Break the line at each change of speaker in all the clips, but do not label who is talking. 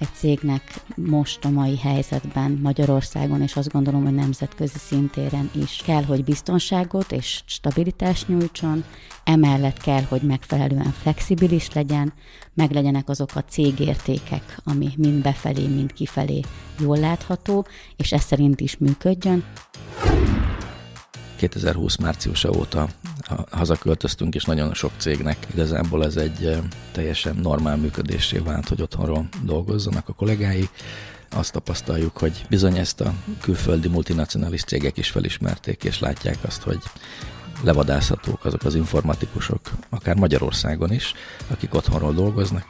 egy cégnek most a mai helyzetben Magyarországon, és azt gondolom, hogy nemzetközi szintéren is kell, hogy biztonságot és stabilitást nyújtson, emellett kell, hogy megfelelően flexibilis legyen, meg legyenek azok a cégértékek, ami mind befelé, mind kifelé jól látható, és ez szerint is működjön.
2020 márciusa óta hazaköltöztünk, és nagyon sok cégnek igazából ez egy teljesen normál működésé vált, hogy otthonról dolgozzanak a kollégái. Azt tapasztaljuk, hogy bizony ezt a külföldi multinacionalis cégek is felismerték, és látják azt, hogy levadászhatók azok az informatikusok, akár Magyarországon is, akik otthonról dolgoznak.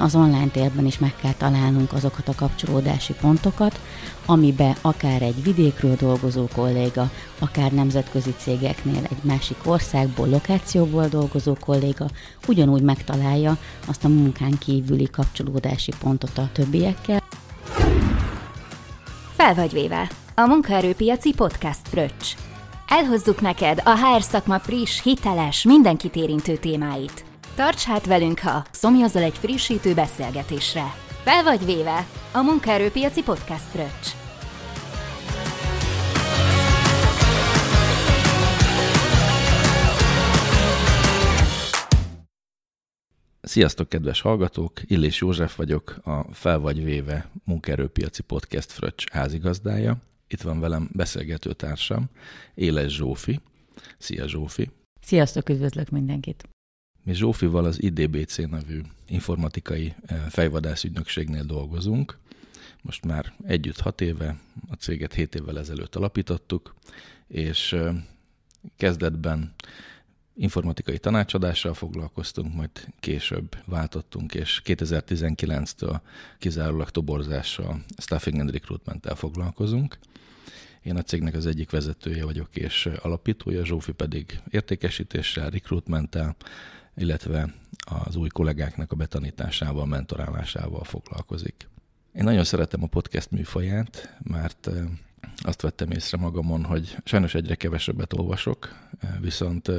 Az online térben is meg kell találnunk azokat a kapcsolódási pontokat, amibe akár egy vidékről dolgozó kolléga, akár nemzetközi cégeknél egy másik országból, lokációból dolgozó kolléga ugyanúgy megtalálja azt a munkán kívüli kapcsolódási pontot a többiekkel.
Fel vagy véve, a munkaerőpiaci podcast fröccs. Elhozzuk neked a HR szakma friss, hiteles, mindenkit érintő témáit. Tarts hát velünk, ha szomjazol egy frissítő beszélgetésre. Fel vagy véve, a munkaerőpiaci podcast fröccs.
Sziasztok, kedves hallgatók! Illés József vagyok, a Fel vagy véve munkaerőpiaci podcast fröccs házigazdája. Itt van velem beszélgető társam, Éles Zsófi. Szia Zsófi!
Sziasztok, üdvözlök mindenkit!
Mi Zsófival az IDBC nevű informatikai eh, fejvadászügynökségnél dolgozunk. Most már együtt hat éve, a céget hét évvel ezelőtt alapítottuk, és eh, kezdetben informatikai tanácsadással foglalkoztunk, majd később váltottunk, és 2019-től kizárólag toborzással, staffing and recruitment foglalkozunk. Én a cégnek az egyik vezetője vagyok és alapítója, Zsófi pedig értékesítéssel, recruitmenttel, illetve az új kollégáknak a betanításával, mentorálásával foglalkozik. Én nagyon szeretem a podcast műfaját, mert azt vettem észre magamon, hogy sajnos egyre kevesebbet olvasok, viszont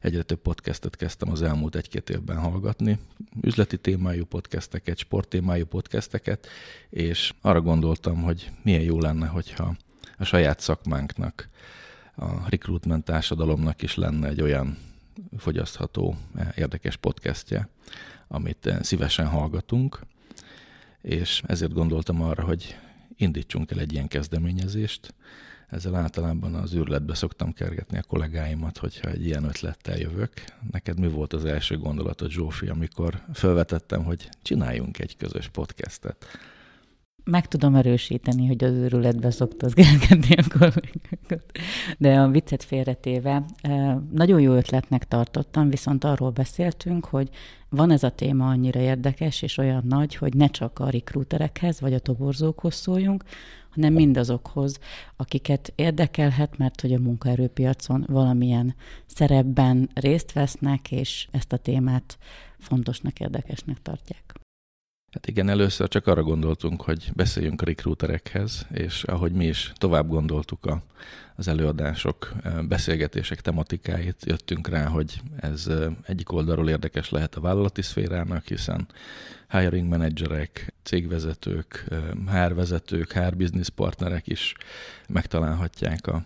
egyre több podcastet kezdtem az elmúlt egy-két évben hallgatni, üzleti témájú podcasteket, sporttémájú podcasteket, és arra gondoltam, hogy milyen jó lenne, hogyha a saját szakmánknak, a recruitment társadalomnak is lenne egy olyan fogyasztható, érdekes podcastje, amit szívesen hallgatunk, és ezért gondoltam arra, hogy indítsunk el egy ilyen kezdeményezést. Ezzel általában az űrletbe szoktam kergetni a kollégáimat, hogyha egy ilyen ötlettel jövök. Neked mi volt az első gondolatod, Zsófi, amikor felvetettem, hogy csináljunk egy közös podcastet?
Meg tudom erősíteni, hogy az őrületbe szoktad gerkedni a kollégákat. De a viccet félretéve, nagyon jó ötletnek tartottam, viszont arról beszéltünk, hogy van ez a téma annyira érdekes és olyan nagy, hogy ne csak a rekrúterekhez vagy a toborzókhoz szóljunk, hanem mindazokhoz, akiket érdekelhet, mert hogy a munkaerőpiacon valamilyen szerepben részt vesznek, és ezt a témát fontosnak, érdekesnek tartják.
Hát igen, először csak arra gondoltunk, hogy beszéljünk a rekrúterekhez, és ahogy mi is tovább gondoltuk a, az előadások, beszélgetések tematikáit, jöttünk rá, hogy ez egyik oldalról érdekes lehet a vállalati szférának, hiszen hiring managerek, cégvezetők, HR vezetők, HR business partnerek is megtalálhatják a,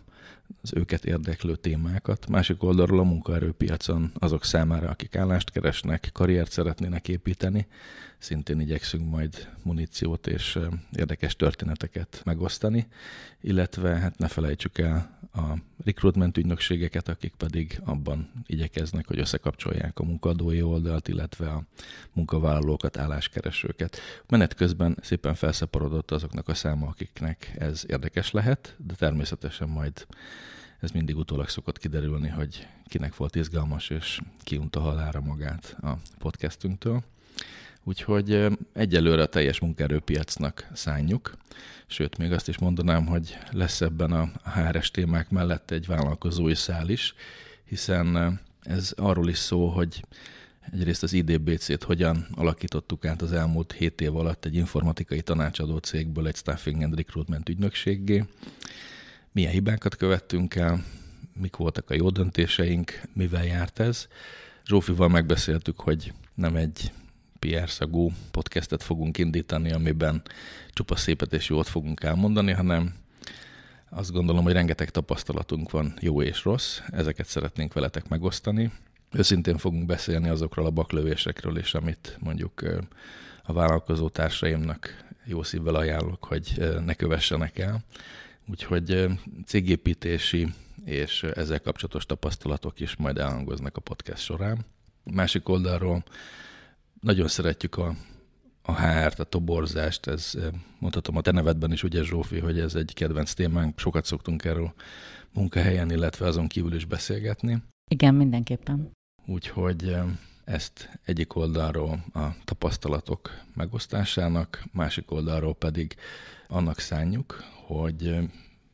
az őket érdeklő témákat. Másik oldalról a munkaerőpiacon azok számára, akik állást keresnek, karriert szeretnének építeni, szintén igyekszünk majd muníciót és érdekes történeteket megosztani, illetve hát ne felejtsük el a recruitment ügynökségeket, akik pedig abban igyekeznek, hogy összekapcsolják a munkadói oldalt, illetve a munkavállalókat, álláskeresőket. Menet közben szépen felszaporodott azoknak a száma, akiknek ez érdekes lehet, de természetesen majd ez mindig utólag szokott kiderülni, hogy kinek volt izgalmas, és kiunta halára magát a podcastünktől. Úgyhogy egyelőre a teljes munkaerőpiacnak szánjuk, sőt, még azt is mondanám, hogy lesz ebben a HRS témák mellett egy vállalkozói szál is, hiszen ez arról is szó, hogy egyrészt az IDBC-t hogyan alakítottuk át az elmúlt 7 év alatt egy informatikai tanácsadó cégből egy staffing and recruitment ügynökségé, milyen hibákat követtünk el, mik voltak a jó döntéseink, mivel járt ez. Zsófival megbeszéltük, hogy nem egy PR szagú podcastet fogunk indítani, amiben csupa szépet és jót fogunk elmondani, hanem azt gondolom, hogy rengeteg tapasztalatunk van, jó és rossz, ezeket szeretnénk veletek megosztani. Őszintén fogunk beszélni azokról a baklövésekről is, amit mondjuk a vállalkozó társaimnak jó szívvel ajánlok, hogy ne kövessenek el. Úgyhogy cégépítési és ezzel kapcsolatos tapasztalatok is majd elhangoznak a podcast során. Másik oldalról nagyon szeretjük a, a HR-t, a toborzást, ez mondhatom a te nevedben is, ugye Zsófi, hogy ez egy kedvenc témánk, sokat szoktunk erről munkahelyen, illetve azon kívül is beszélgetni.
Igen, mindenképpen.
Úgyhogy ezt egyik oldalról a tapasztalatok megosztásának, másik oldalról pedig annak szánjuk, hogy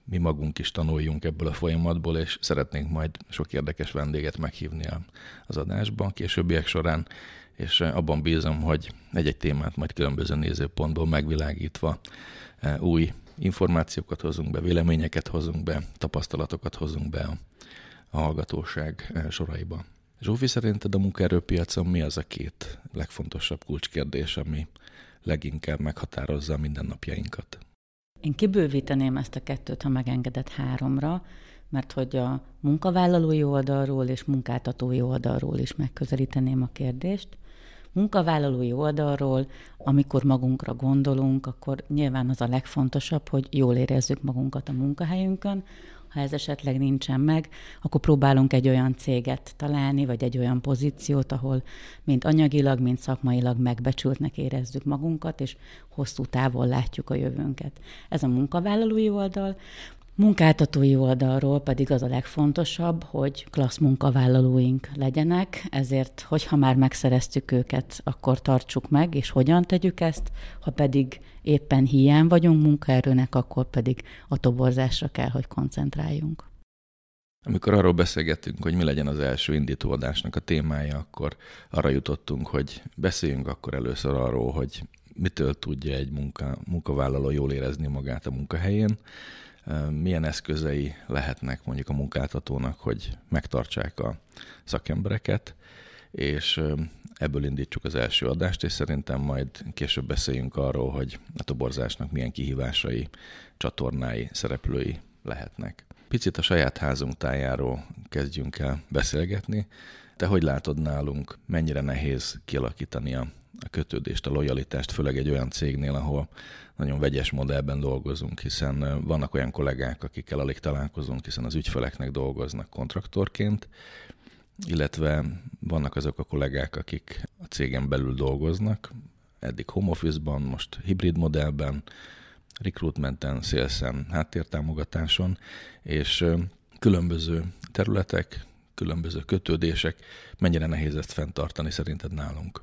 mi magunk is tanuljunk ebből a folyamatból, és szeretnénk majd sok érdekes vendéget meghívni az adásban későbbiek során, és abban bízom, hogy egy-egy témát majd különböző nézőpontból megvilágítva új információkat hozunk be, véleményeket hozunk be, tapasztalatokat hozunk be a, hallgatóság soraiba. Zsófi, szerinted a munkaerőpiacon mi az a két legfontosabb kulcskérdés, ami leginkább meghatározza a mindennapjainkat?
Én kibővíteném ezt a kettőt, ha megengedett háromra, mert hogy a munkavállalói oldalról és munkáltatói oldalról is megközelíteném a kérdést. Munkavállalói oldalról, amikor magunkra gondolunk, akkor nyilván az a legfontosabb, hogy jól érezzük magunkat a munkahelyünkön, ha ez esetleg nincsen meg, akkor próbálunk egy olyan céget találni, vagy egy olyan pozíciót, ahol mind anyagilag, mind szakmailag megbecsültnek érezzük magunkat, és hosszú távon látjuk a jövőnket. Ez a munkavállalói oldal. Munkáltatói oldalról pedig az a legfontosabb, hogy klassz munkavállalóink legyenek, ezért, hogyha már megszereztük őket, akkor tartsuk meg, és hogyan tegyük ezt, ha pedig éppen hiány vagyunk munkaerőnek, akkor pedig a toborzásra kell, hogy koncentráljunk.
Amikor arról beszélgettünk, hogy mi legyen az első indítóadásnak a témája, akkor arra jutottunk, hogy beszéljünk akkor először arról, hogy mitől tudja egy munka, munkavállaló jól érezni magát a munkahelyén, milyen eszközei lehetnek mondjuk a munkáltatónak, hogy megtartsák a szakembereket, és ebből indítsuk az első adást, és szerintem majd később beszéljünk arról, hogy a toborzásnak milyen kihívásai, csatornái, szereplői lehetnek. Picit a saját házunk tájáról kezdjünk el beszélgetni. Te hogy látod nálunk, mennyire nehéz kialakítani a, a kötődést, a lojalitást, főleg egy olyan cégnél, ahol nagyon vegyes modellben dolgozunk, hiszen vannak olyan kollégák, akikkel alig találkozunk, hiszen az ügyfeleknek dolgoznak kontraktorként, illetve vannak azok a kollégák, akik a cégen belül dolgoznak, eddig home office-ban, most hibrid modellben, recruitmenten, szélszen, háttértámogatáson, és különböző területek, különböző kötődések, mennyire nehéz ezt fenntartani szerinted nálunk?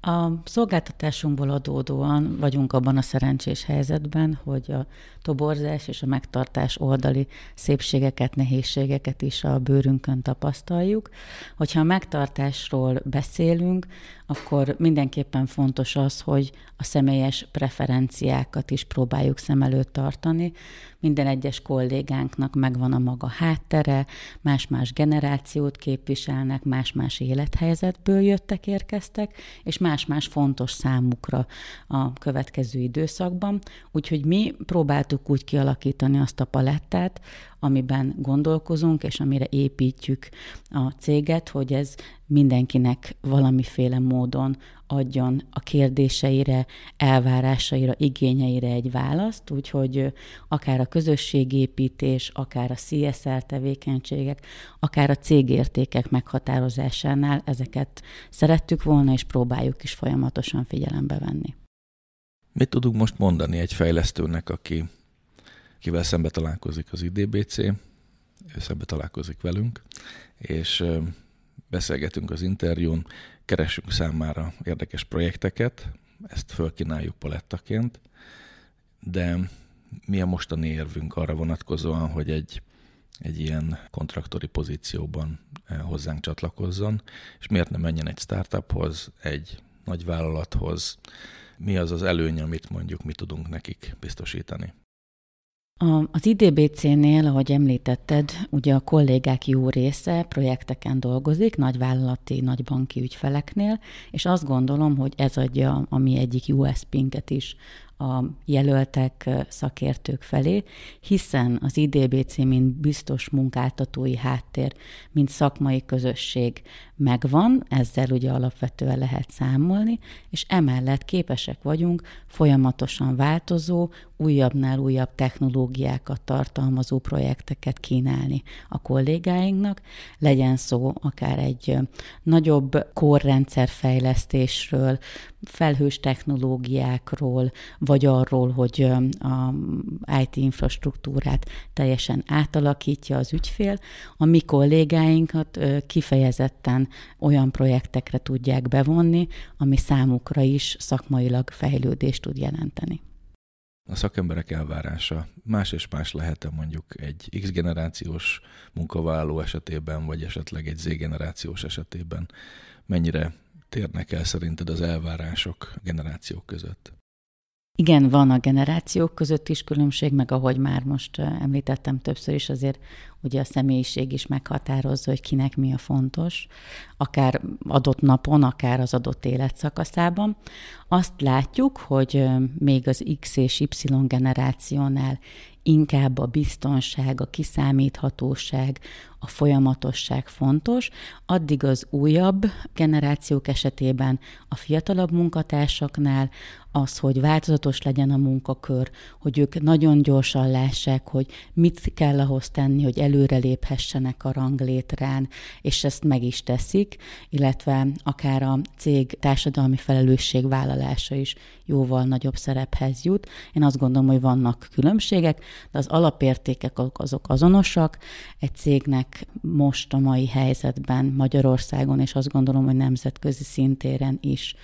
A szolgáltatásunkból adódóan vagyunk abban a szerencsés helyzetben, hogy a toborzás és a megtartás oldali szépségeket, nehézségeket is a bőrünkön tapasztaljuk. Hogyha a megtartásról beszélünk, akkor mindenképpen fontos az, hogy a személyes preferenciákat is próbáljuk szem előtt tartani. Minden egyes kollégánknak megvan a maga háttere, más-más generációt képviselnek, más-más élethelyzetből jöttek, érkeztek, és más-más fontos számukra a következő időszakban. Úgyhogy mi próbáltuk úgy kialakítani azt a palettát, amiben gondolkozunk, és amire építjük a céget, hogy ez mindenkinek valamiféle módon adjon a kérdéseire, elvárásaira, igényeire egy választ, úgyhogy akár a közösségépítés, akár a CSR tevékenységek, akár a cégértékek meghatározásánál ezeket szerettük volna, és próbáljuk is folyamatosan figyelembe venni.
Mit tudunk most mondani egy fejlesztőnek, aki kivel szembe találkozik az IDBC, ő szembe találkozik velünk, és beszélgetünk az interjún, keresünk számára érdekes projekteket, ezt fölkínáljuk palettaként, de mi a mostani érvünk arra vonatkozóan, hogy egy, egy ilyen kontraktori pozícióban hozzánk csatlakozzon, és miért nem menjen egy startuphoz, egy nagy vállalathoz, mi az az előny, amit mondjuk mi tudunk nekik biztosítani?
Az IDBC-nél, ahogy említetted, ugye a kollégák jó része projekteken dolgozik, nagyvállalati, nagybanki ügyfeleknél, és azt gondolom, hogy ez adja a mi egyik USP-nket is a jelöltek szakértők felé, hiszen az IDBC, mint biztos munkáltatói háttér, mint szakmai közösség megvan, ezzel ugye alapvetően lehet számolni, és emellett képesek vagyunk folyamatosan változó, újabbnál újabb technológiákat tartalmazó projekteket kínálni a kollégáinknak, legyen szó akár egy nagyobb korrendszerfejlesztésről, felhős technológiákról, vagy arról, hogy a IT infrastruktúrát teljesen átalakítja az ügyfél, a mi kollégáinkat kifejezetten olyan projektekre tudják bevonni, ami számukra is szakmailag fejlődést tud jelenteni
a szakemberek elvárása más és más lehet-e mondjuk egy X generációs munkavállaló esetében, vagy esetleg egy Z generációs esetében? Mennyire térnek el szerinted az elvárások generációk között?
Igen, van a generációk között is különbség, meg ahogy már most említettem többször is, azért ugye a személyiség is meghatározza, hogy kinek mi a fontos, akár adott napon, akár az adott életszakaszában. Azt látjuk, hogy még az X és Y generációnál inkább a biztonság, a kiszámíthatóság, a folyamatosság fontos, addig az újabb generációk esetében a fiatalabb munkatársaknál az, hogy változatos legyen a munkakör, hogy ők nagyon gyorsan lássák, hogy mit kell ahhoz tenni, hogy előreléphessenek a ranglétrán, és ezt meg is teszik, illetve akár a cég társadalmi felelősségvállalása is jóval nagyobb szerephez jut. Én azt gondolom, hogy vannak különbségek, de az alapértékek azok azonosak. Egy cégnek most a mai helyzetben Magyarországon, és azt gondolom, hogy nemzetközi szintéren is.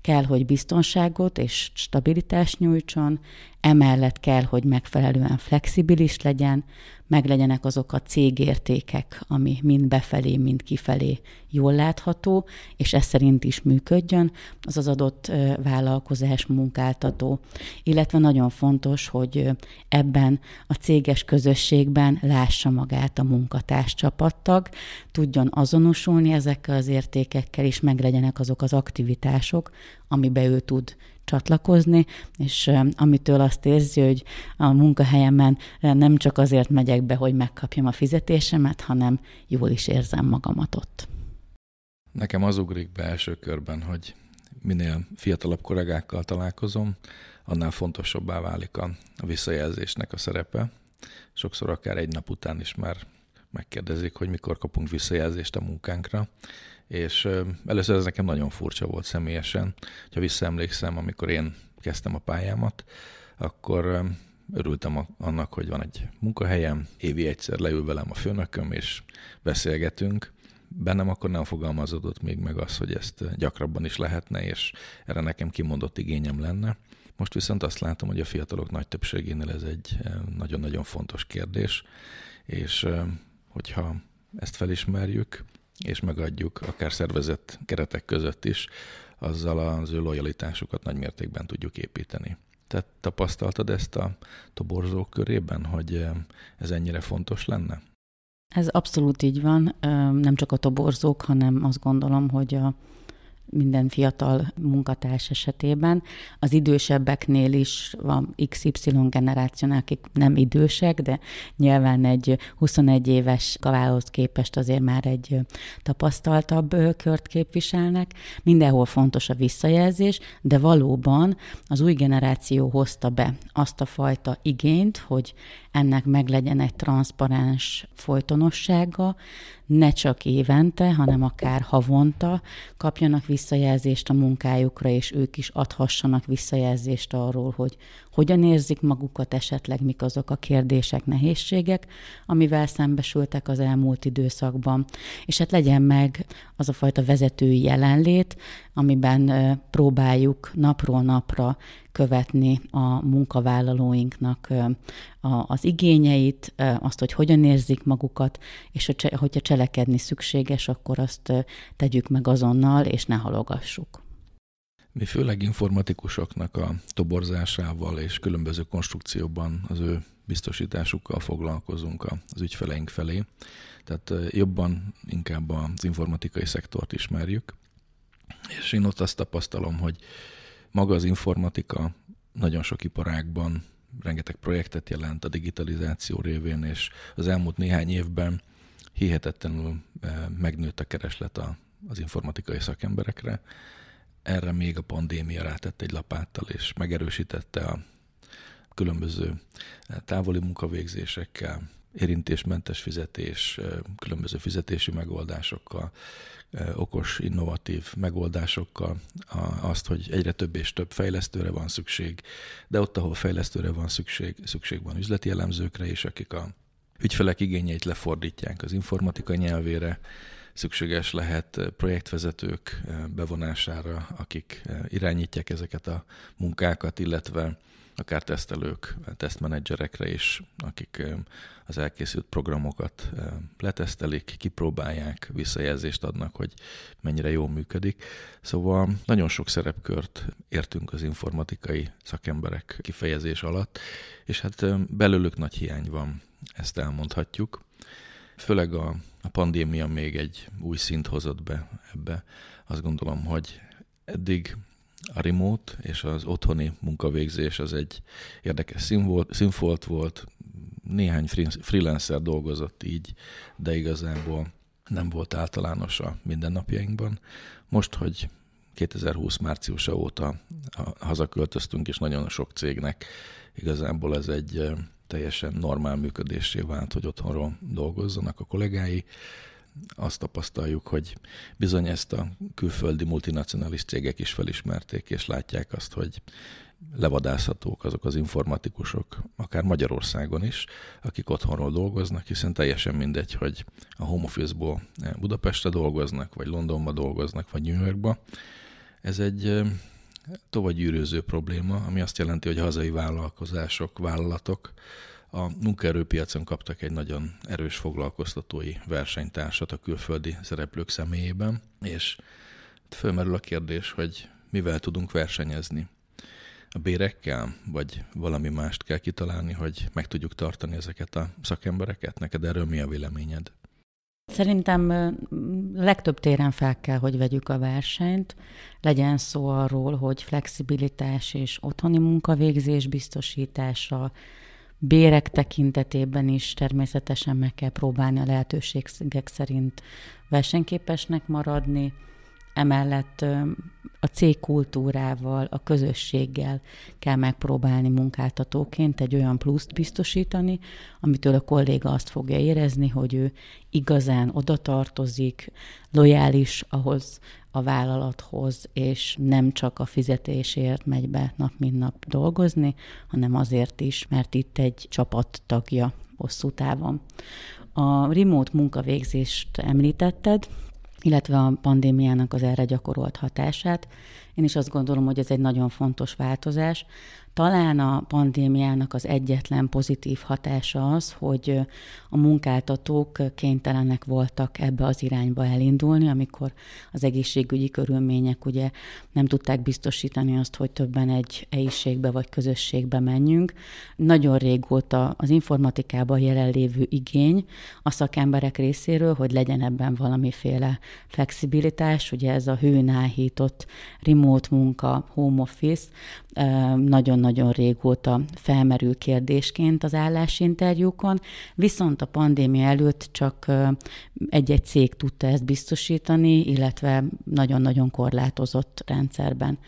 Kell, hogy biztonságot és stabilitást nyújtson, emellett kell, hogy megfelelően flexibilis legyen, meglegyenek azok a cégértékek, ami mind befelé, mind kifelé jól látható, és ez szerint is működjön az az adott vállalkozás, munkáltató. Illetve nagyon fontos, hogy ebben a céges közösségben lássa magát a munkatárs csapattag, tudjon azonosulni ezekkel az értékekkel, és meglegyenek azok az aktivitások, amibe ő tud csatlakozni, és amitől azt érzi, hogy a munkahelyemen nem csak azért megyek be, hogy megkapjam a fizetésemet, hanem jól is érzem magamat ott.
Nekem az ugrik be első körben, hogy minél fiatalabb kollégákkal találkozom, annál fontosabbá válik a, visszajelzésnek a szerepe. Sokszor akár egy nap után is már megkérdezik, hogy mikor kapunk visszajelzést a munkánkra, és először ez nekem nagyon furcsa volt személyesen. Ha visszaemlékszem, amikor én kezdtem a pályámat, akkor örültem annak, hogy van egy munkahelyem, évi egyszer leül velem a főnököm, és beszélgetünk. Bennem akkor nem fogalmazódott még meg az, hogy ezt gyakrabban is lehetne, és erre nekem kimondott igényem lenne. Most viszont azt látom, hogy a fiatalok nagy többségénél ez egy nagyon-nagyon fontos kérdés, és hogyha ezt felismerjük, és megadjuk, akár szervezett keretek között is, azzal az ő lojalitásukat nagy mértékben tudjuk építeni. Tehát tapasztaltad ezt a toborzók körében, hogy eh, ez ennyire fontos lenne?
Ez abszolút így van, nem csak a toborzók, hanem azt gondolom, hogy a minden fiatal munkatárs esetében. Az idősebbeknél is van XY generációnál, akik nem idősek, de nyilván egy 21 éves kavához képest azért már egy tapasztaltabb kört képviselnek. Mindenhol fontos a visszajelzés, de valóban az új generáció hozta be azt a fajta igényt, hogy ennek meglegyen egy transzparens folytonossága, ne csak évente, hanem akár havonta kapjanak visszajelzést a munkájukra, és ők is adhassanak visszajelzést arról, hogy hogyan érzik magukat, esetleg mik azok a kérdések, nehézségek, amivel szembesültek az elmúlt időszakban. És hát legyen meg az a fajta vezetői jelenlét, amiben próbáljuk napról napra követni a munkavállalóinknak az igényeit, azt, hogy hogyan érzik magukat, és hogyha cselekedni szükséges, akkor azt tegyük meg azonnal, és ne halogassuk.
Mi főleg informatikusoknak a toborzásával és különböző konstrukcióban az ő biztosításukkal foglalkozunk az ügyfeleink felé. Tehát jobban inkább az informatikai szektort ismerjük. És én ott azt tapasztalom, hogy maga az informatika nagyon sok iparágban rengeteg projektet jelent a digitalizáció révén, és az elmúlt néhány évben hihetetlenül megnőtt a kereslet az informatikai szakemberekre. Erre még a pandémia rátett egy lapáttal, és megerősítette a különböző távoli munkavégzésekkel, érintésmentes fizetés, különböző fizetési megoldásokkal, okos, innovatív megoldásokkal, azt, hogy egyre több és több fejlesztőre van szükség, de ott, ahol fejlesztőre van szükség, szükség van üzleti elemzőkre is, akik a ügyfelek igényeit lefordítják az informatika nyelvére, szükséges lehet projektvezetők bevonására, akik irányítják ezeket a munkákat, illetve akár tesztelők, tesztmenedzserekre is, akik az elkészült programokat letesztelik, kipróbálják, visszajelzést adnak, hogy mennyire jól működik. Szóval nagyon sok szerepkört értünk az informatikai szakemberek kifejezés alatt, és hát belőlük nagy hiány van, ezt elmondhatjuk. Főleg a, a pandémia még egy új szint hozott be ebbe. Azt gondolom, hogy eddig a remote és az otthoni munkavégzés az egy érdekes színfolt volt, néhány freelancer dolgozott így, de igazából nem volt általános a mindennapjainkban. Most, hogy 2020 márciusa óta hazaköltöztünk, és nagyon sok cégnek igazából ez egy teljesen normál működésé vált, hogy otthonról dolgozzanak a kollégái, azt tapasztaljuk, hogy bizony ezt a külföldi multinacionalis cégek is felismerték, és látják azt, hogy levadászhatók azok az informatikusok, akár Magyarországon is, akik otthonról dolgoznak, hiszen teljesen mindegy, hogy a home office-ból Budapestre dolgoznak, vagy Londonba dolgoznak, vagy New Yorkba. Ez egy tovább gyűrőző probléma, ami azt jelenti, hogy hazai vállalkozások, vállalatok a munkaerőpiacon kaptak egy nagyon erős foglalkoztatói versenytársat a külföldi szereplők személyében, és fölmerül a kérdés, hogy mivel tudunk versenyezni. A bérekkel, vagy valami mást kell kitalálni, hogy meg tudjuk tartani ezeket a szakembereket? Neked erről mi a véleményed?
Szerintem legtöbb téren fel kell, hogy vegyük a versenyt. Legyen szó arról, hogy flexibilitás és otthoni munkavégzés biztosítása, bérek tekintetében is természetesen meg kell próbálni a lehetőségek szerint versenyképesnek maradni, emellett a cégkultúrával, a közösséggel kell megpróbálni munkáltatóként egy olyan pluszt biztosítani, amitől a kolléga azt fogja érezni, hogy ő igazán oda tartozik, lojális ahhoz a vállalathoz, és nem csak a fizetésért megy be nap mint nap dolgozni, hanem azért is, mert itt egy csapattagja hosszú távon. A remote munkavégzést említetted, illetve a pandémiának az erre gyakorolt hatását. Én is azt gondolom, hogy ez egy nagyon fontos változás. Talán a pandémiának az egyetlen pozitív hatása az, hogy a munkáltatók kénytelenek voltak ebbe az irányba elindulni, amikor az egészségügyi körülmények ugye nem tudták biztosítani azt, hogy többen egy helyiségbe vagy közösségbe menjünk. Nagyon régóta az informatikában jelenlévő igény a szakemberek részéről, hogy legyen ebben valamiféle flexibilitás, ugye ez a hőnáhított remote munka, home office, nagyon-nagyon régóta felmerül kérdésként az állásinterjúkon, viszont a pandémia előtt csak egy-egy cég tudta ezt biztosítani, illetve nagyon-nagyon korlátozott rendszerben.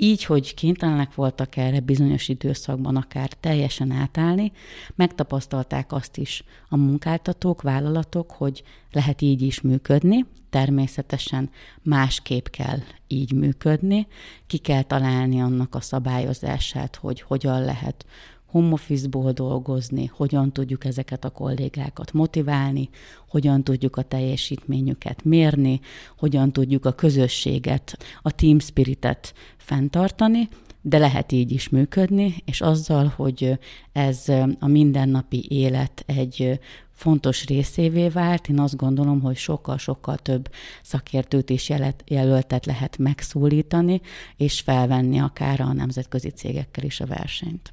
Így, hogy kénytelenek voltak erre bizonyos időszakban akár teljesen átállni, megtapasztalták azt is a munkáltatók, vállalatok, hogy lehet így is működni, természetesen másképp kell így működni, ki kell találni annak a szabályozását, hogy hogyan lehet home office-ból dolgozni, hogyan tudjuk ezeket a kollégákat motiválni, hogyan tudjuk a teljesítményüket mérni, hogyan tudjuk a közösséget, a team spiritet fenntartani, de lehet így is működni, és azzal, hogy ez a mindennapi élet egy fontos részévé vált. Én azt gondolom, hogy sokkal-sokkal több szakértőt is jelöltet lehet megszólítani, és felvenni akár a nemzetközi cégekkel is a versenyt.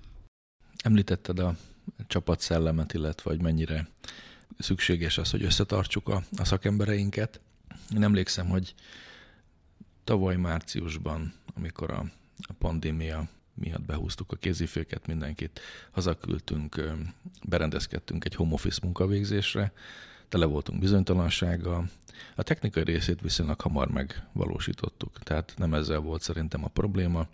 Említetted a csapatszellemet, illetve hogy mennyire szükséges az, hogy összetartsuk a, a szakembereinket. Én emlékszem, hogy tavaly márciusban, amikor a, a pandémia miatt behúztuk a kéziféket, mindenkit hazaküldtünk, berendezkedtünk egy home office munkavégzésre, tele voltunk bizonytalansággal. A technikai részét viszonylag hamar megvalósítottuk, tehát nem ezzel volt szerintem a probléma.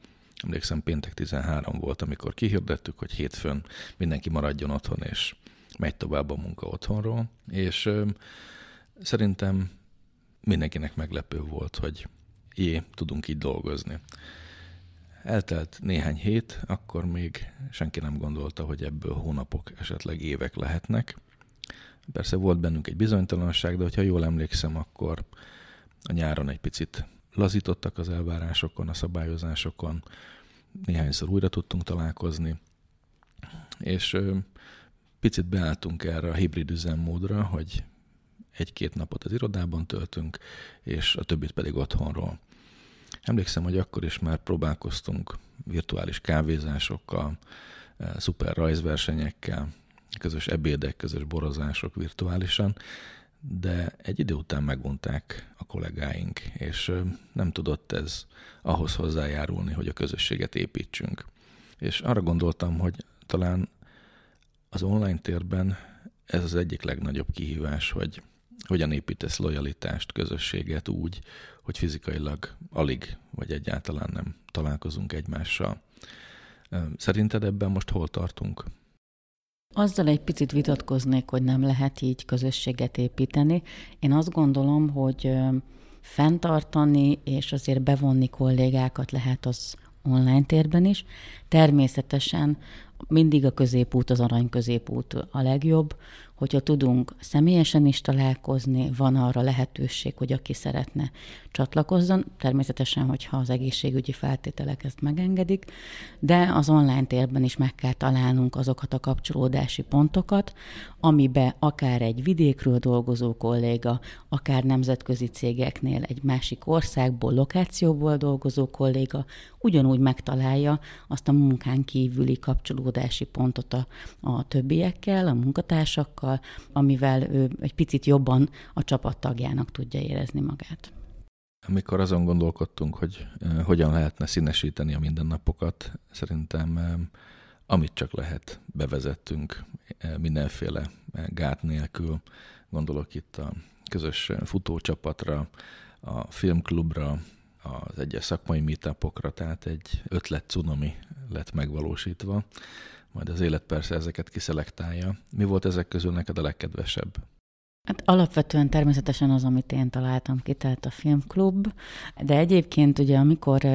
Emlékszem, péntek 13 volt, amikor kihirdettük, hogy hétfőn mindenki maradjon otthon, és megy tovább a munka otthonról, és ö, szerintem mindenkinek meglepő volt, hogy jé, tudunk így dolgozni. Eltelt néhány hét, akkor még senki nem gondolta, hogy ebből hónapok, esetleg évek lehetnek. Persze volt bennünk egy bizonytalanság, de hogyha jól emlékszem, akkor a nyáron egy picit lazítottak az elvárásokon, a szabályozásokon, néhányszor újra tudtunk találkozni, és picit beálltunk erre a hibrid üzemmódra, hogy egy-két napot az irodában töltünk, és a többit pedig otthonról. Emlékszem, hogy akkor is már próbálkoztunk virtuális kávézásokkal, eh, szuper rajzversenyekkel, közös ebédek, közös borozások virtuálisan, de egy idő után megvonták a kollégáink, és nem tudott ez ahhoz hozzájárulni, hogy a közösséget építsünk. És arra gondoltam, hogy talán az online térben ez az egyik legnagyobb kihívás, hogy hogyan építesz lojalitást, közösséget úgy, hogy fizikailag alig vagy egyáltalán nem találkozunk egymással. Szerinted ebben most hol tartunk?
Azzal egy picit vitatkoznék, hogy nem lehet így közösséget építeni. Én azt gondolom, hogy fenntartani és azért bevonni kollégákat lehet az online térben is. Természetesen mindig a középút, az arany középút a legjobb, hogyha tudunk személyesen is találkozni, van arra lehetőség, hogy aki szeretne csatlakozzon, természetesen, hogyha az egészségügyi feltételek ezt megengedik, de az online térben is meg kell találnunk azokat a kapcsolódási pontokat, amibe akár egy vidékről dolgozó kolléga, akár nemzetközi cégeknél egy másik országból, lokációból dolgozó kolléga ugyanúgy megtalálja azt a munkán kívüli kapcsolódási pontot a, a többiekkel, a munkatársakkal, amivel ő egy picit jobban a csapattagjának tudja érezni magát.
Amikor azon gondolkodtunk, hogy hogyan lehetne színesíteni a mindennapokat, szerintem amit csak lehet, bevezettünk mindenféle gát nélkül. Gondolok itt a közös futócsapatra, a filmklubra, az egyes szakmai meetupokra, tehát egy ötlet cunami lett megvalósítva. Majd az élet persze ezeket kiszelektálja. Mi volt ezek közül neked a legkedvesebb?
Hát alapvetően természetesen az, amit én találtam ki, tehát a filmklub, de egyébként ugye amikor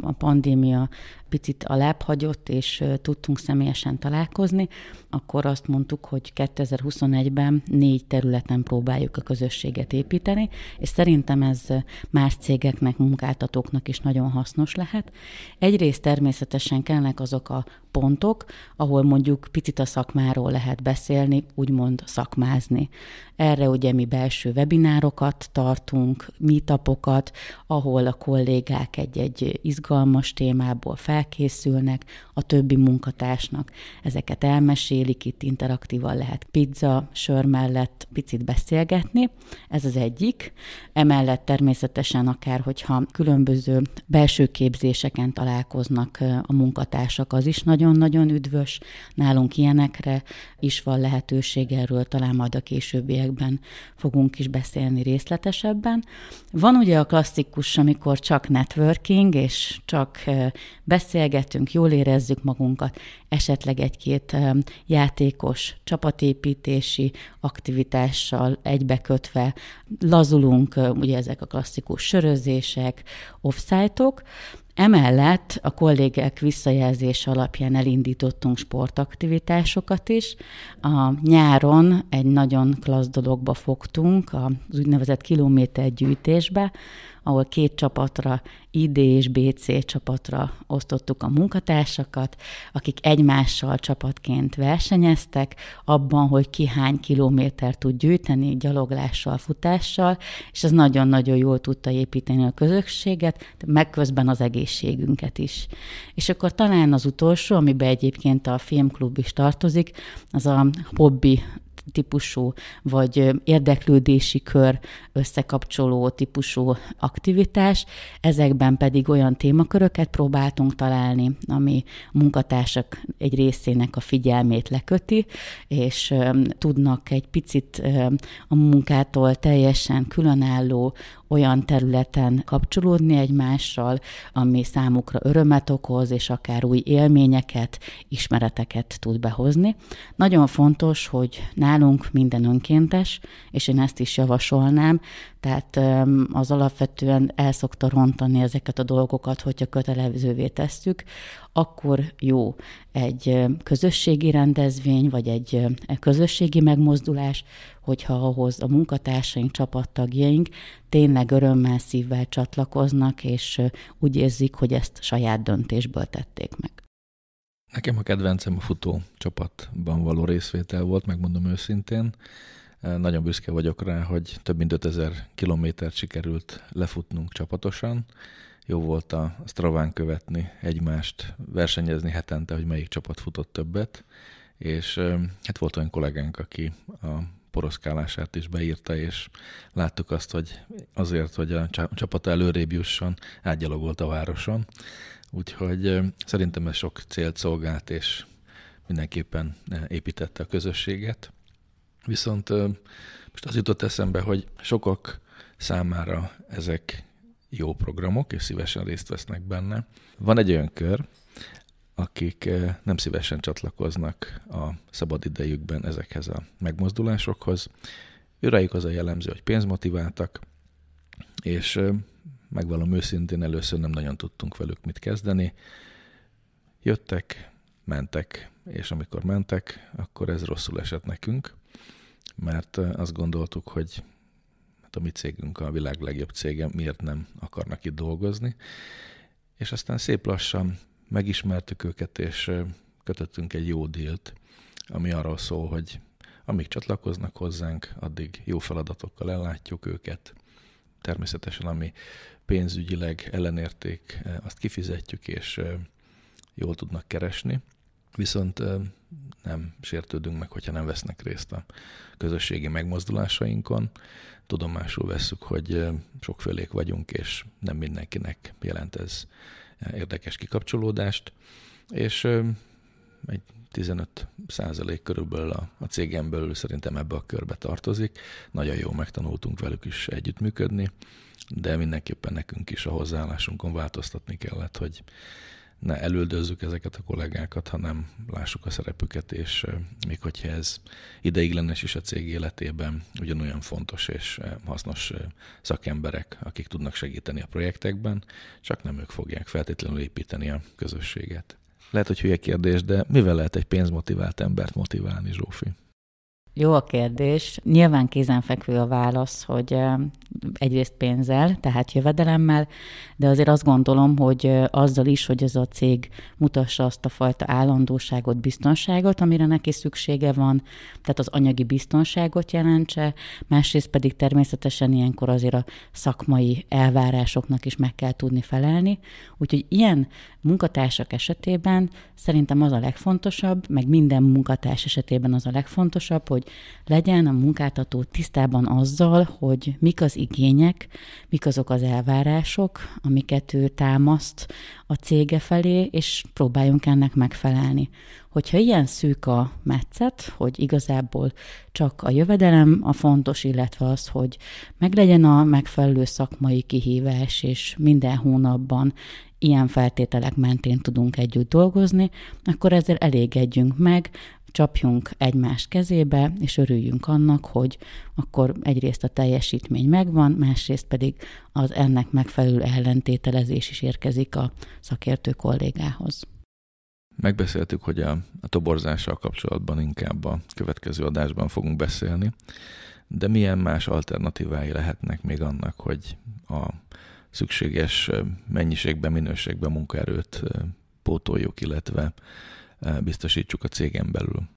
a pandémia picit alább hagyott, és tudtunk személyesen találkozni, akkor azt mondtuk, hogy 2021-ben négy területen próbáljuk a közösséget építeni, és szerintem ez más cégeknek, munkáltatóknak is nagyon hasznos lehet. Egyrészt természetesen kellnek azok a pontok, ahol mondjuk picit a szakmáról lehet beszélni, úgymond szakmázni. Erre ugye mi belső webinárokat tartunk, meetupokat, ahol a kollégák egy-egy izgalmas témából felkészülnek, a többi munkatársnak ezeket elmesélik, itt interaktívan lehet pizza, sör mellett picit beszélgetni, ez az egyik. Emellett természetesen akár, hogyha különböző belső képzéseken találkoznak a munkatársak, az is nagyon-nagyon üdvös. Nálunk ilyenekre is van lehetőség, erről talán majd a későbbiekben fogunk is beszélni részletesebben. Van ugye a klasszikus, amikor csak networking, és csak beszélgetünk, jól érezzük magunkat, esetleg egy-két játékos csapatépítési aktivitással egybekötve lazulunk, ugye ezek a klasszikus sörözések, offsite-ok, Emellett a kollégák visszajelzése alapján elindítottunk sportaktivitásokat is. A nyáron egy nagyon klassz dologba fogtunk, az úgynevezett kilométergyűjtésbe, ahol két csapatra, ID és BC csapatra osztottuk a munkatársakat, akik egymással csapatként versenyeztek, abban, hogy ki hány kilométer tud gyűjteni gyaloglással, futással, és ez nagyon-nagyon jól tudta építeni a közösséget, meg közben az egészségünket is. És akkor talán az utolsó, amiben egyébként a filmklub is tartozik, az a hobbi típusú, vagy érdeklődési kör összekapcsoló típusú aktivitás, ezekben pedig olyan témaköröket próbáltunk találni, ami munkatársak egy részének a figyelmét leköti, és tudnak egy picit a munkától teljesen különálló olyan területen kapcsolódni egymással, ami számukra örömet okoz, és akár új élményeket, ismereteket tud behozni. Nagyon fontos, hogy nálunk minden önkéntes, és én ezt is javasolnám, tehát az alapvetően el szokta rontani ezeket a dolgokat, hogyha kötelezővé tesszük, akkor jó egy közösségi rendezvény, vagy egy közösségi megmozdulás, hogyha ahhoz a munkatársaink, csapattagjaink tényleg örömmel, szívvel csatlakoznak, és úgy érzik, hogy ezt saját döntésből tették meg.
Nekem a kedvencem a futó csapatban való részvétel volt, megmondom őszintén. Nagyon büszke vagyok rá, hogy több mint 5000 kilométert sikerült lefutnunk csapatosan. Jó volt a Straván követni egymást, versenyezni hetente, hogy melyik csapat futott többet, és hát volt olyan kollégánk, aki a poroszkálását is beírta, és láttuk azt, hogy azért, hogy a csapat előrébb jusson, átgyalogolt a városon. Úgyhogy szerintem ez sok célt szolgált, és mindenképpen építette a közösséget. Viszont most az jutott eszembe, hogy sokak számára ezek jó programok, és szívesen részt vesznek benne. Van egy olyan kör, akik nem szívesen csatlakoznak a szabad idejükben ezekhez a megmozdulásokhoz. Őrájuk az a jellemző, hogy pénzmotiváltak, és megvalom őszintén, először nem nagyon tudtunk velük mit kezdeni. Jöttek, mentek, és amikor mentek, akkor ez rosszul esett nekünk, mert azt gondoltuk, hogy hát a mi cégünk a világ legjobb cége, miért nem akarnak itt dolgozni. És aztán szép lassan megismertük őket, és kötöttünk egy jó dílt, ami arról szól, hogy amíg csatlakoznak hozzánk, addig jó feladatokkal ellátjuk őket. Természetesen, ami pénzügyileg ellenérték, azt kifizetjük, és jól tudnak keresni. Viszont nem sértődünk meg, hogyha nem vesznek részt a közösségi megmozdulásainkon. Tudomásul vesszük, hogy sokfélék vagyunk, és nem mindenkinek jelent ez érdekes kikapcsolódást, és egy 15 százalék körülbelül a, a cégen belül szerintem ebbe a körbe tartozik. Nagyon jó megtanultunk velük is együttműködni, de mindenképpen nekünk is a hozzáállásunkon változtatni kellett, hogy ne elüldözzük ezeket a kollégákat, hanem lássuk a szerepüket, és még hogyha ez ideiglenes is a cég életében, ugyanolyan fontos és hasznos szakemberek, akik tudnak segíteni a projektekben, csak nem ők fogják feltétlenül építeni a közösséget. Lehet, hogy hülye kérdés, de mivel lehet egy pénzmotivált embert motiválni, Zsófi?
Jó a kérdés. Nyilván kézenfekvő a válasz, hogy egyrészt pénzzel, tehát jövedelemmel, de azért azt gondolom, hogy azzal is, hogy ez a cég mutassa azt a fajta állandóságot, biztonságot, amire neki szüksége van, tehát az anyagi biztonságot jelentse, másrészt pedig természetesen ilyenkor azért a szakmai elvárásoknak is meg kell tudni felelni. Úgyhogy ilyen munkatársak esetében szerintem az a legfontosabb, meg minden munkatárs esetében az a legfontosabb, hogy legyen a munkáltató tisztában azzal, hogy mik az igények, mik azok az elvárások, amiket ő támaszt a cége felé, és próbáljunk ennek megfelelni. Hogyha ilyen szűk a metszet, hogy igazából csak a jövedelem a fontos, illetve az, hogy meglegyen a megfelelő szakmai kihívás, és minden hónapban ilyen feltételek mentén tudunk együtt dolgozni, akkor ezzel elégedjünk meg, csapjunk egymás kezébe, és örüljünk annak, hogy akkor egyrészt a teljesítmény megvan, másrészt pedig az ennek megfelelő ellentételezés is érkezik a szakértő kollégához.
Megbeszéltük, hogy a, a toborzással kapcsolatban inkább a következő adásban fogunk beszélni, de milyen más alternatívái lehetnek még annak, hogy a szükséges mennyiségben, minőségben munkaerőt pótoljuk, illetve biztosítsuk a cégen belül.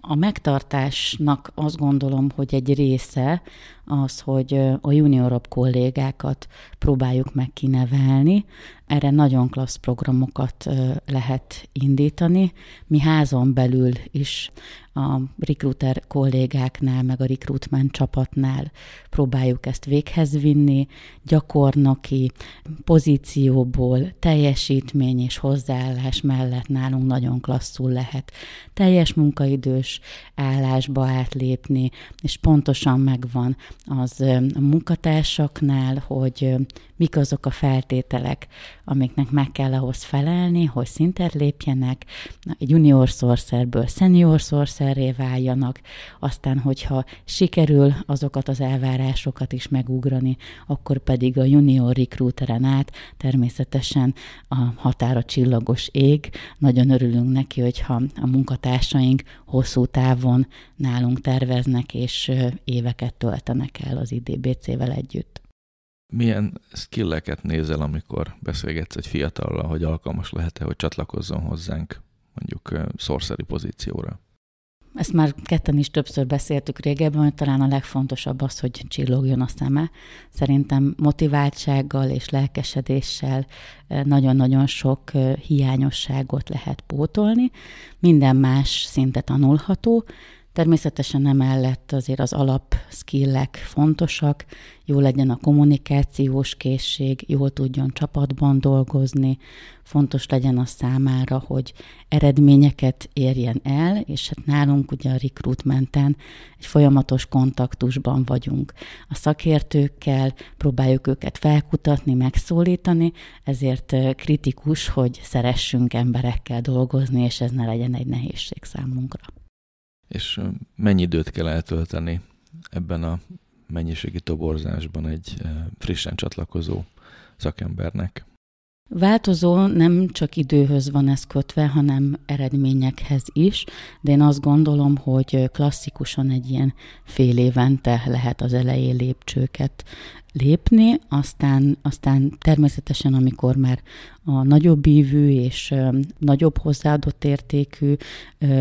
A megtartásnak azt gondolom, hogy egy része az, hogy a juniorobb kollégákat próbáljuk meg kinevelni. Erre nagyon klassz programokat lehet indítani. Mi házon belül is a recruiter kollégáknál, meg a recruitment csapatnál próbáljuk ezt véghez vinni, gyakornoki pozícióból teljesítmény és hozzáállás mellett nálunk nagyon klasszul lehet teljes munkaidős állásba átlépni, és pontosan megvan az a munkatársaknál, hogy mik azok a feltételek, amiknek meg kell ahhoz felelni, hogy szintet lépjenek, junior sorcerből senior sorcerré váljanak, aztán, hogyha sikerül azokat az elvárásokat is megugrani, akkor pedig a junior recruiteren át természetesen a határa csillagos ég. Nagyon örülünk neki, hogyha a munkatársaink hosszú távon nálunk terveznek és éveket töltenek el az IDBC-vel együtt.
Milyen skilleket nézel, amikor beszélgetsz egy fiatallal, hogy alkalmas lehet-e, hogy csatlakozzon hozzánk mondjuk szorszeri pozícióra?
Ezt már ketten is többször beszéltük régebben, hogy talán a legfontosabb az, hogy csillogjon a szeme. Szerintem motiváltsággal és lelkesedéssel nagyon-nagyon sok hiányosságot lehet pótolni. Minden más szinte tanulható, Természetesen emellett azért az alap skillek fontosak, jó legyen a kommunikációs készség, jól tudjon csapatban dolgozni, fontos legyen a számára, hogy eredményeket érjen el, és hát nálunk ugye a recruitmenten egy folyamatos kontaktusban vagyunk. A szakértőkkel próbáljuk őket felkutatni, megszólítani, ezért kritikus, hogy szeressünk emberekkel dolgozni, és ez ne legyen egy nehézség számunkra
és mennyi időt kell eltölteni ebben a mennyiségi toborzásban egy frissen csatlakozó szakembernek?
Változó nem csak időhöz van ez kötve, hanem eredményekhez is, de én azt gondolom, hogy klasszikusan egy ilyen fél évente lehet az elején lépcsőket lépni, aztán, aztán természetesen, amikor már a nagyobb ívű és nagyobb hozzáadott értékű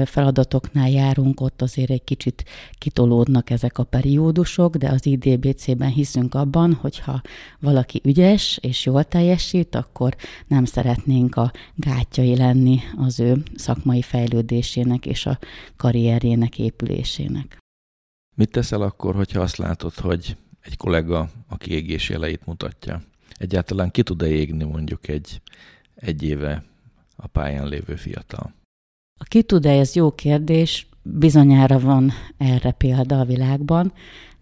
feladatoknál járunk, ott azért egy kicsit kitolódnak ezek a periódusok, de az IDBC-ben hiszünk abban, hogyha valaki ügyes és jól teljesít, akkor nem szeretnénk a gátjai lenni az ő szakmai fejlődésének és a karrierjének épülésének.
Mit teszel akkor, hogyha azt látod, hogy egy kollega a kiégés jeleit mutatja. Egyáltalán ki tud-e égni mondjuk egy, egy éve a pályán lévő fiatal?
A ki tud-e, ez jó kérdés. Bizonyára van erre példa a világban.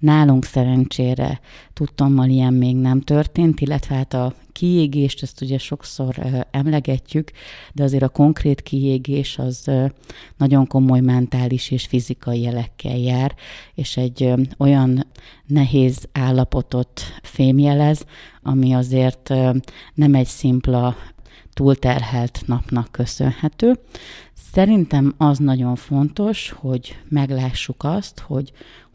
Nálunk szerencsére tudtommal ilyen még nem történt, illetve hát a kiégést, ezt ugye sokszor emlegetjük, de azért a konkrét kiégés az nagyon komoly mentális és fizikai jelekkel jár, és egy olyan nehéz állapotot fémjelez, ami azért nem egy szimpla túlterhelt napnak köszönhető. Szerintem az nagyon fontos, hogy meglássuk azt, hogy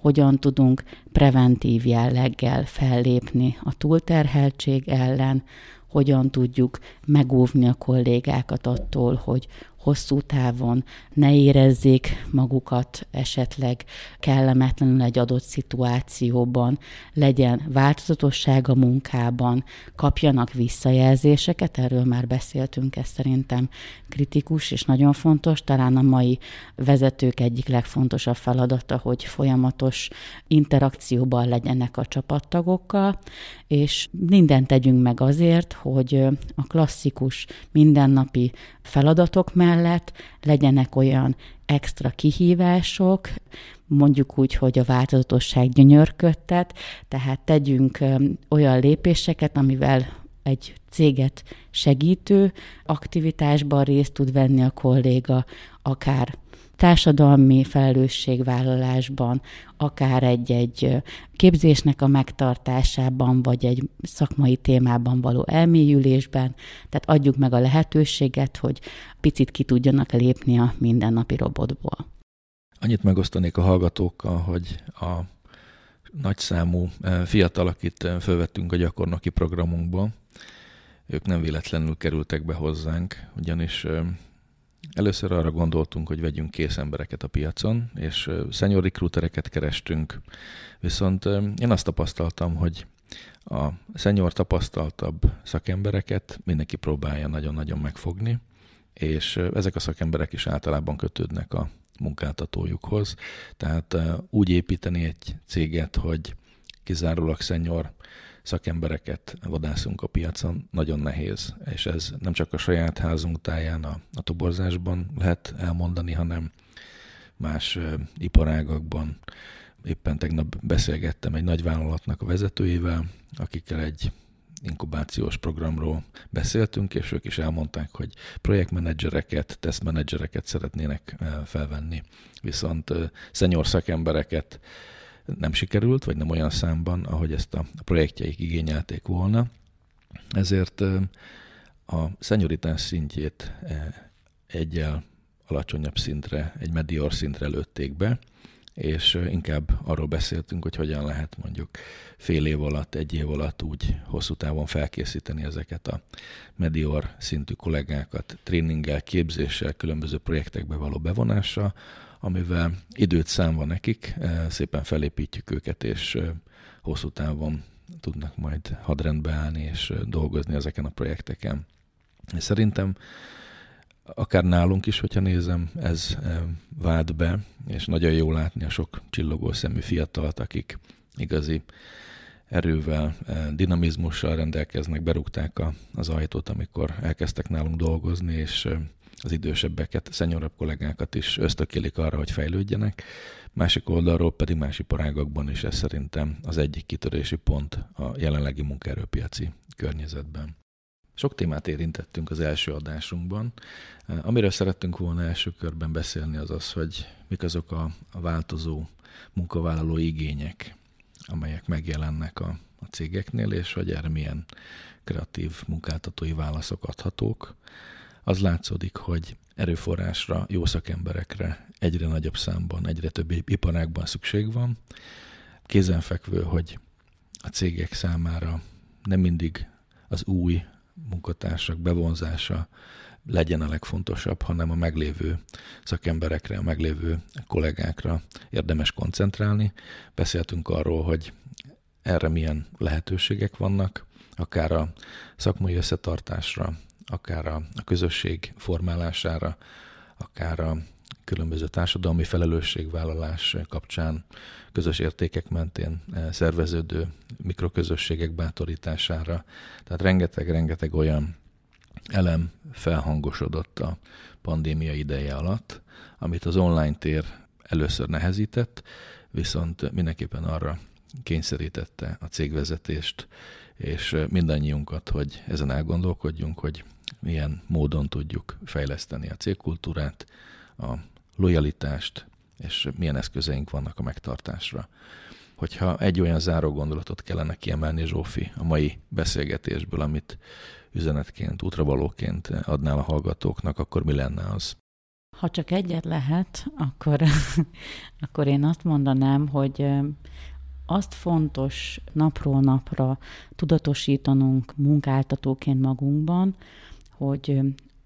hogyan tudunk preventív jelleggel fellépni a túlterheltség ellen, hogyan tudjuk megóvni a kollégákat attól, hogy hosszú távon ne érezzék magukat esetleg kellemetlenül egy adott szituációban, legyen változatosság a munkában, kapjanak visszajelzéseket, erről már beszéltünk, ez szerintem kritikus és nagyon fontos, talán a mai vezetők egyik legfontosabb feladata, hogy folyamatos interakcióban legyenek a csapattagokkal, és mindent tegyünk meg azért, hogy a klasszikus mindennapi feladatok mellett legyenek olyan extra kihívások, mondjuk úgy, hogy a változatosság gyönyörködtet, tehát tegyünk olyan lépéseket, amivel egy céget segítő aktivitásban részt tud venni a kolléga, akár társadalmi felelősségvállalásban, akár egy-egy képzésnek a megtartásában, vagy egy szakmai témában való elmélyülésben. Tehát adjuk meg a lehetőséget, hogy picit ki tudjanak lépni a mindennapi robotból.
Annyit megosztanék a hallgatókkal, hogy a nagyszámú fiatal, akit felvettünk a gyakornoki programunkba, ők nem véletlenül kerültek be hozzánk, ugyanis először arra gondoltunk, hogy vegyünk kész embereket a piacon, és senior recruitereket kerestünk, viszont én azt tapasztaltam, hogy a senior tapasztaltabb szakembereket mindenki próbálja nagyon-nagyon megfogni, és ezek a szakemberek is általában kötődnek a munkáltatójukhoz. Tehát úgy építeni egy céget, hogy kizárólag szenyor szakembereket vadászunk a piacon, nagyon nehéz. És ez nem csak a saját házunk táján a, a toborzásban lehet elmondani, hanem más iparágakban. Éppen tegnap beszélgettem egy nagy vállalatnak a vezetőjével, akikkel egy inkubációs programról beszéltünk, és ők is elmondták, hogy projektmenedzsereket, tesztmenedzsereket szeretnének felvenni, viszont szenyor szakembereket nem sikerült, vagy nem olyan számban, ahogy ezt a projektjeik igényelték volna. Ezért a szenyoritás szintjét egyel alacsonyabb szintre, egy medior szintre lőtték be, és inkább arról beszéltünk, hogy hogyan lehet mondjuk fél év alatt, egy év alatt úgy hosszú távon felkészíteni ezeket a medior szintű kollégákat tréninggel, képzéssel, különböző projektekbe való bevonással, amivel időt számva nekik, szépen felépítjük őket, és hosszú távon tudnak majd hadrendbe állni és dolgozni ezeken a projekteken. Szerintem akár nálunk is, hogyha nézem, ez vált be, és nagyon jó látni a sok csillogó szemű fiatalt, akik igazi erővel, dinamizmussal rendelkeznek, berúgták az ajtót, amikor elkezdtek nálunk dolgozni, és az idősebbeket, szenyorabb kollégákat is ösztökélik arra, hogy fejlődjenek. Másik oldalról pedig más iparágakban is ez szerintem az egyik kitörési pont a jelenlegi munkaerőpiaci környezetben. Sok témát érintettünk az első adásunkban. Amiről szerettünk volna első körben beszélni az az, hogy mik azok a, változó munkavállaló igények, amelyek megjelennek a, a cégeknél, és hogy erre milyen kreatív munkáltatói válaszok adhatók az látszódik, hogy erőforrásra, jó szakemberekre egyre nagyobb számban, egyre több iparágban szükség van. Kézenfekvő, hogy a cégek számára nem mindig az új munkatársak bevonzása legyen a legfontosabb, hanem a meglévő szakemberekre, a meglévő kollégákra érdemes koncentrálni. Beszéltünk arról, hogy erre milyen lehetőségek vannak, akár a szakmai összetartásra, akár a, a közösség formálására, akár a különböző társadalmi felelősségvállalás kapcsán, közös értékek mentén eh, szerveződő mikroközösségek bátorítására. Tehát rengeteg-rengeteg olyan elem felhangosodott a pandémia ideje alatt, amit az online tér először nehezített, viszont mindenképpen arra kényszerítette a cégvezetést és mindannyiunkat, hogy ezen elgondolkodjunk, hogy milyen módon tudjuk fejleszteni a cégkultúrát, a lojalitást, és milyen eszközeink vannak a megtartásra. Hogyha egy olyan záró gondolatot kellene kiemelni, Zsófi, a mai beszélgetésből, amit üzenetként, útravalóként adnál a hallgatóknak, akkor mi lenne az?
Ha csak egyet lehet, akkor, akkor én azt mondanám, hogy azt fontos napról napra tudatosítanunk munkáltatóként magunkban, hogy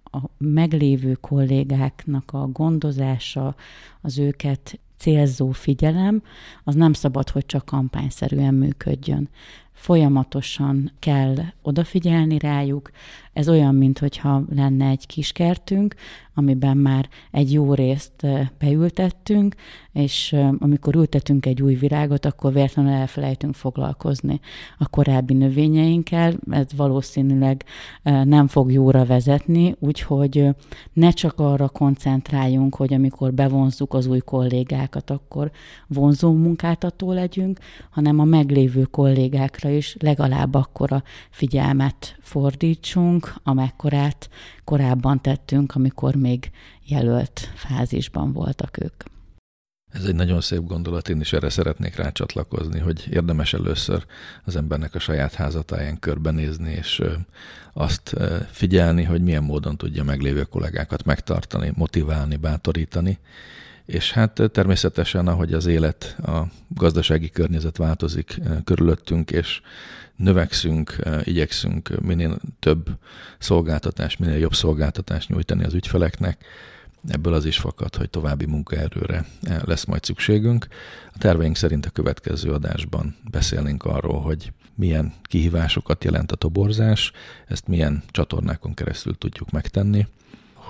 a meglévő kollégáknak a gondozása, az őket célzó figyelem, az nem szabad, hogy csak kampányszerűen működjön. Folyamatosan kell odafigyelni rájuk. Ez olyan, mintha lenne egy kiskertünk, amiben már egy jó részt beültettünk, és amikor ültetünk egy új virágot, akkor véletlenül elfelejtünk foglalkozni a korábbi növényeinkkel, ez valószínűleg nem fog jóra vezetni, úgyhogy ne csak arra koncentráljunk, hogy amikor bevonzuk az új kollégákat, akkor vonzó munkáltató legyünk, hanem a meglévő kollégákra is legalább akkora figyelmet fordítsunk, amekkorát korábban tettünk, amikor még jelölt fázisban voltak ők.
Ez egy nagyon szép gondolat, én is erre szeretnék rácsatlakozni, hogy érdemes először az embernek a saját házatáján körbenézni, és azt figyelni, hogy milyen módon tudja meglévő kollégákat megtartani, motiválni, bátorítani, És hát természetesen, ahogy az élet, a gazdasági környezet változik körülöttünk, és növekszünk, igyekszünk minél több szolgáltatást, minél jobb szolgáltatást nyújtani az ügyfeleknek, ebből az is fakad, hogy további munkaerőre lesz majd szükségünk. A terveink szerint a következő adásban beszélnénk arról, hogy milyen kihívásokat jelent a toborzás, ezt milyen csatornákon keresztül tudjuk megtenni,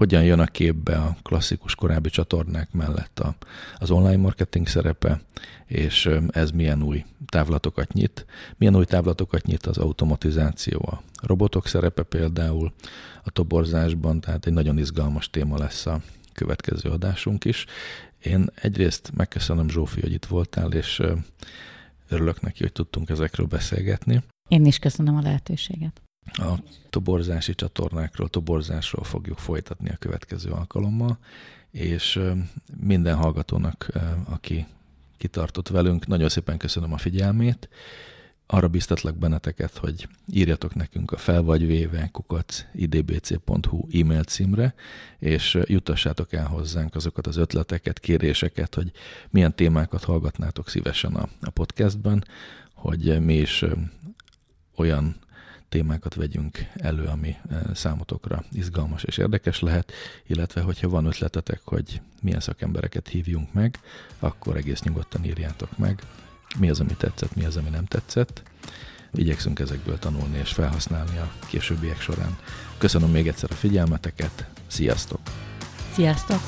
hogyan jön a képbe a klasszikus korábbi csatornák mellett a, az online marketing szerepe, és ez milyen új távlatokat nyit, milyen új távlatokat nyit az automatizáció, a robotok szerepe például a toborzásban, tehát egy nagyon izgalmas téma lesz a következő adásunk is. Én egyrészt megköszönöm Zsófi, hogy itt voltál, és örülök neki, hogy tudtunk ezekről beszélgetni.
Én is köszönöm a lehetőséget.
A toborzási csatornákról, toborzásról fogjuk folytatni a következő alkalommal, és minden hallgatónak, aki kitartott velünk, nagyon szépen köszönöm a figyelmét, arra biztatlak benneteket, hogy írjatok nekünk a felvagyvéve kukac idbc.hu e-mail címre, és jutassátok el hozzánk azokat az ötleteket, kéréseket, hogy milyen témákat hallgatnátok szívesen a, a podcastben, hogy mi is olyan témákat vegyünk elő, ami számotokra izgalmas és érdekes lehet, illetve hogyha van ötletetek, hogy milyen szakembereket hívjunk meg, akkor egész nyugodtan írjátok meg, mi az, ami tetszett, mi az, ami nem tetszett. Igyekszünk ezekből tanulni és felhasználni a későbbiek során. Köszönöm még egyszer a figyelmeteket, sziasztok!
Sziasztok!